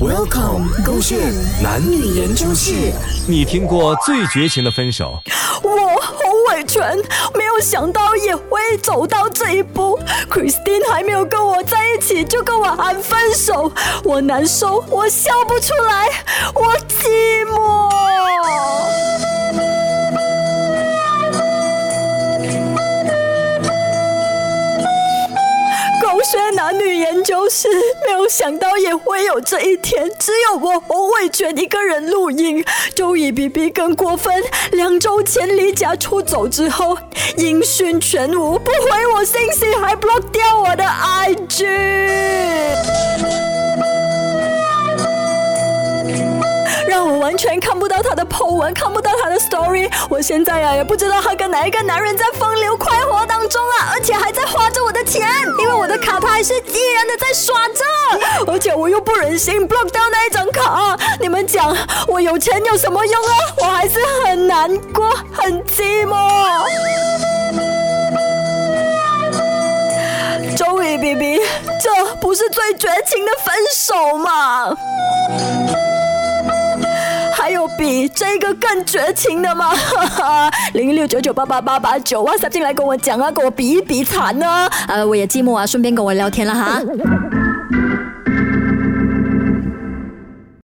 Welcome，勾线男女研究室。你听过最绝情的分手？我好委屈，没有想到也会走到这一步。Christine 还没有跟我在一起，就跟我喊分手，我难受，我笑不出来，我男女研究室，没有想到也会有这一天。只有我侯伟全一个人录音，周以 B B 更过分。两周前离家出走之后，音讯全无，不回我信息，还 block 掉我的 I G 让我。完全看不到他的 po 文，看不到他的 story。我现在呀，也不知道他跟哪一个男人在风流快活当中啊，而且卡他还是依然的在刷着，而且我又不忍心 block 掉那一张卡。你们讲我有钱有什么用啊？我还是很难过，很寂寞。终于 B B，这不是最绝情的分手吗？比这个更绝情的吗？零六九九八八八八九啊，塞进来跟我讲啊，跟我比一比惨呢。呃，我也寂寞啊，顺便跟我聊天了哈。